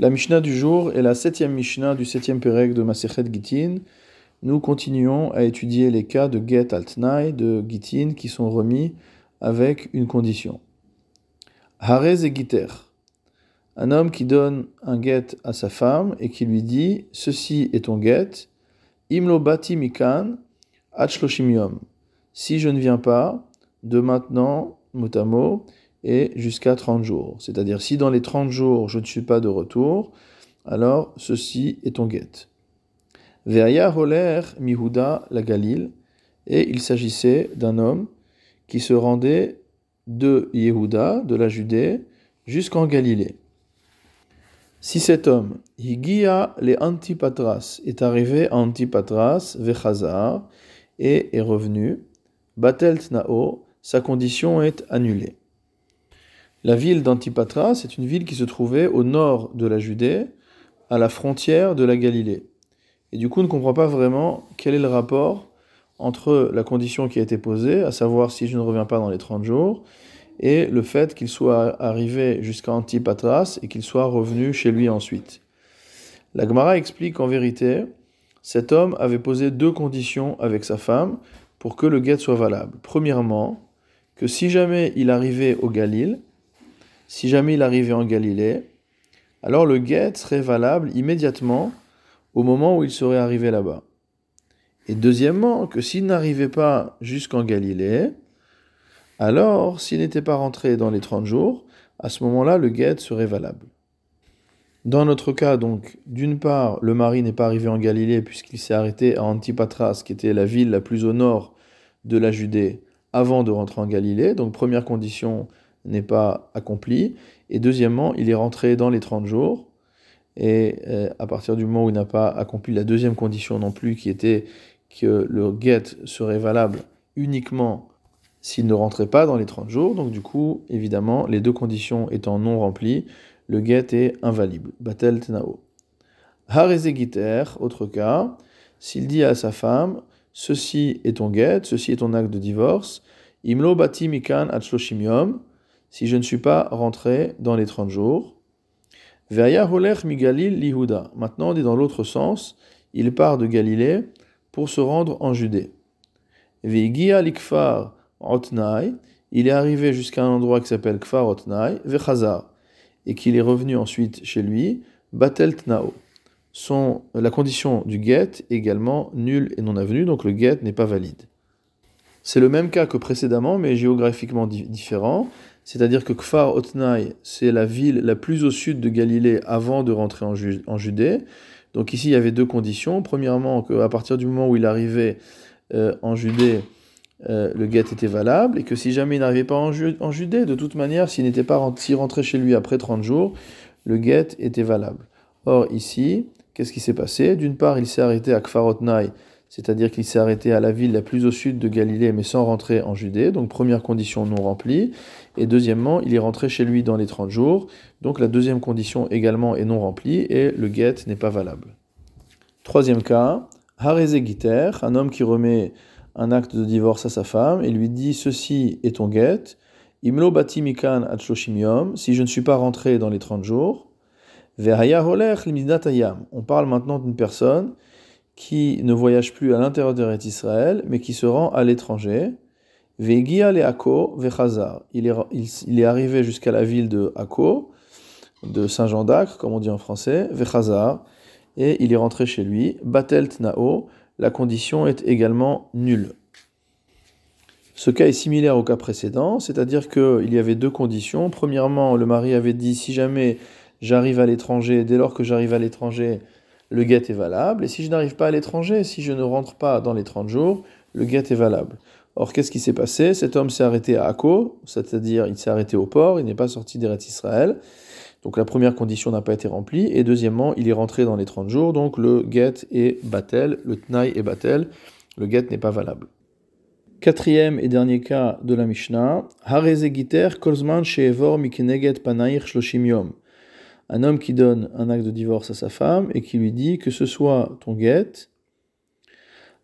La Mishnah du jour est la septième Mishnah du septième Pérec de Masechet Gitin. Nous continuons à étudier les cas de Get Altnai, de Gitin, qui sont remis avec une condition. Harez et Giter. Un homme qui donne un get à sa femme et qui lui dit Ceci est ton get. Imlo bati mikan. Si je ne viens pas, de maintenant, motamo, et jusqu'à 30 jours. C'est-à-dire, si dans les 30 jours, je ne suis pas de retour, alors ceci est ton guet. Veaya holer mihuda la Galil, et il s'agissait d'un homme qui se rendait de Yehuda, de la Judée, jusqu'en Galilée. Si cet homme, Higia les Antipatras, est arrivé à Antipatras, Vechazar, et est revenu, Batelt Nao, sa condition est annulée. La ville d'Antipatras est une ville qui se trouvait au nord de la Judée, à la frontière de la Galilée. Et du coup, on ne comprend pas vraiment quel est le rapport entre la condition qui a été posée, à savoir si je ne reviens pas dans les 30 jours, et le fait qu'il soit arrivé jusqu'à Antipatras et qu'il soit revenu chez lui ensuite. La Gemara explique qu'en vérité, cet homme avait posé deux conditions avec sa femme pour que le guet soit valable. Premièrement, que si jamais il arrivait au Galil, si jamais il arrivait en Galilée, alors le guet serait valable immédiatement au moment où il serait arrivé là-bas. Et deuxièmement, que s'il n'arrivait pas jusqu'en Galilée, alors s'il n'était pas rentré dans les 30 jours, à ce moment-là, le guet serait valable. Dans notre cas, donc, d'une part, le mari n'est pas arrivé en Galilée puisqu'il s'est arrêté à Antipatras, qui était la ville la plus au nord de la Judée, avant de rentrer en Galilée. Donc, première condition, n'est pas accompli. Et deuxièmement, il est rentré dans les 30 jours. Et euh, à partir du moment où il n'a pas accompli la deuxième condition non plus, qui était que le get serait valable uniquement s'il ne rentrait pas dans les 30 jours. Donc du coup, évidemment, les deux conditions étant non remplies, le get est invalide. Batel tenao. Harezegiter, autre cas, s'il dit à sa femme, ceci est ton get, ceci est ton acte de divorce, imlo bati mikan si je ne suis pas rentré dans les 30 jours. migalil lihuda. Maintenant, on est dans l'autre sens. Il part de Galilée pour se rendre en Judée. Veigia likfar otnai. Il est arrivé jusqu'à un endroit qui s'appelle Kfar otnai, vechazar. Et qu'il est revenu ensuite chez lui, batel tnao. La condition du get également nulle et non avenue, donc le get n'est pas valide. C'est le même cas que précédemment, mais géographiquement différent. C'est-à-dire que Kfar Otnai, c'est la ville la plus au sud de Galilée avant de rentrer en, Judée. Donc ici, il y avait deux conditions. Premièrement, qu'à partir du moment où il arrivait euh, en Judée, euh, le guet était valable, et que si jamais il n'arrivait pas en, Judée, de toute manière, s'il n'était pas rentré chez lui après 30 jours, le guet était valable. Or ici, qu'est-ce qui s'est passé? D'une part, il s'est arrêté à Kfar Otnai, c'est-à-dire qu'il s'est arrêté à la ville la plus au sud de Galilée, mais sans rentrer en Judée, donc première condition non remplie. Et deuxièmement, il est rentré chez lui dans les 30 jours, donc la deuxième condition également est non remplie, et le get n'est pas valable. Troisième cas, Hareze Giter, un homme qui remet un acte de divorce à sa femme et lui dit Ceci est ton get, Imlo bati mikan si je ne suis pas rentré dans les 30 jours. On parle maintenant d'une personne qui ne voyage plus à l'intérieur de Israël, mais qui se rend à l'étranger. Il est, arrivé jusqu'à la ville de Ako, de Saint-Jean d'Acre, comme on dit en français, vechazar, et il est rentré chez lui. Batel Tnao, la condition est également nulle. Ce cas est similaire au cas précédent, c'est-à-dire qu'il y avait deux conditions. Premièrement, le mari avait dit si jamais j'arrive à l'étranger, dès lors que j'arrive à l'étranger, le guet est valable. Et si je n'arrive pas à l'étranger, si je ne rentre pas dans les 30 jours, le guet est valable. Or, qu'est-ce qui s'est passé? Cet homme s'est arrêté à Akko, c'est-à-dire il s'est arrêté au port, il n'est pas sorti d'Eretz Israël. Donc la première condition n'a pas été remplie. Et deuxièmement, il est rentré dans les 30 jours, donc le get est batel, le tnaï est batel, le get n'est pas valable. Quatrième et dernier cas de la Mishnah, Harezegiter kolzman sheevor mikeneget panair shloshim yom un homme qui donne un acte de divorce à sa femme et qui lui dit que ce soit ton guette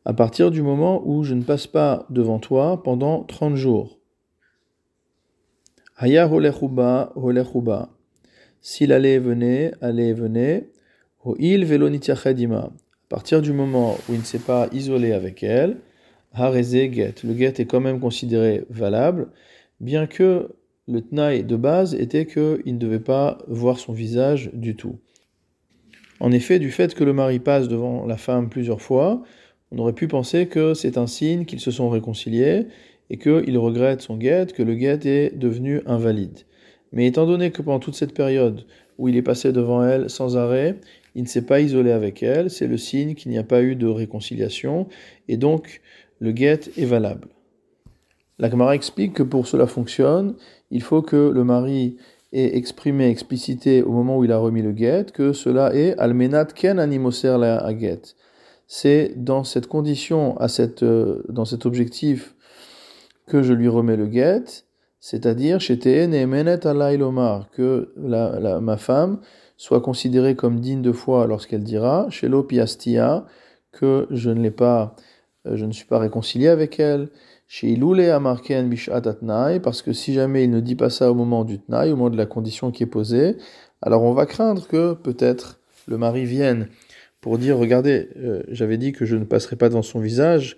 à partir du moment où je ne passe pas devant toi pendant 30 jours. Haya holechuba holechuba. s'il allait et venait, allait venait, au il velonitiachadima. À partir du moment où il ne s'est pas isolé avec elle, hareze get. Le get est quand même considéré valable, bien que le tnaï de base était qu'il ne devait pas voir son visage du tout. En effet, du fait que le mari passe devant la femme plusieurs fois, on aurait pu penser que c'est un signe qu'ils se sont réconciliés et qu'il regrette son guet, que le guet est devenu invalide. Mais étant donné que pendant toute cette période où il est passé devant elle sans arrêt, il ne s'est pas isolé avec elle, c'est le signe qu'il n'y a pas eu de réconciliation, et donc le guet est valable. La Gemara explique que pour cela fonctionne, il faut que le mari ait exprimé, explicité au moment où il a remis le guet, que cela est almenat ken animoser la guet. C'est dans cette condition, à cette, euh, dans cet objectif que je lui remets le guet, c'est-à-dire que la, ma femme soit considérée comme digne de foi lorsqu'elle dira chez piastia que je ne l'ai pas, je ne suis pas réconcilié avec elle, chez parce que si jamais il ne dit pas ça au moment du tnaï, au moment de la condition qui est posée, alors on va craindre que peut-être le mari vienne pour dire regardez, euh, j'avais dit que je ne passerai pas devant son visage,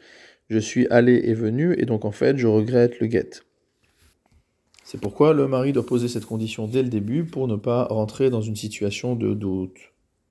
je suis allé et venu, et donc en fait je regrette le guet. C'est pourquoi le mari doit poser cette condition dès le début pour ne pas rentrer dans une situation de doute.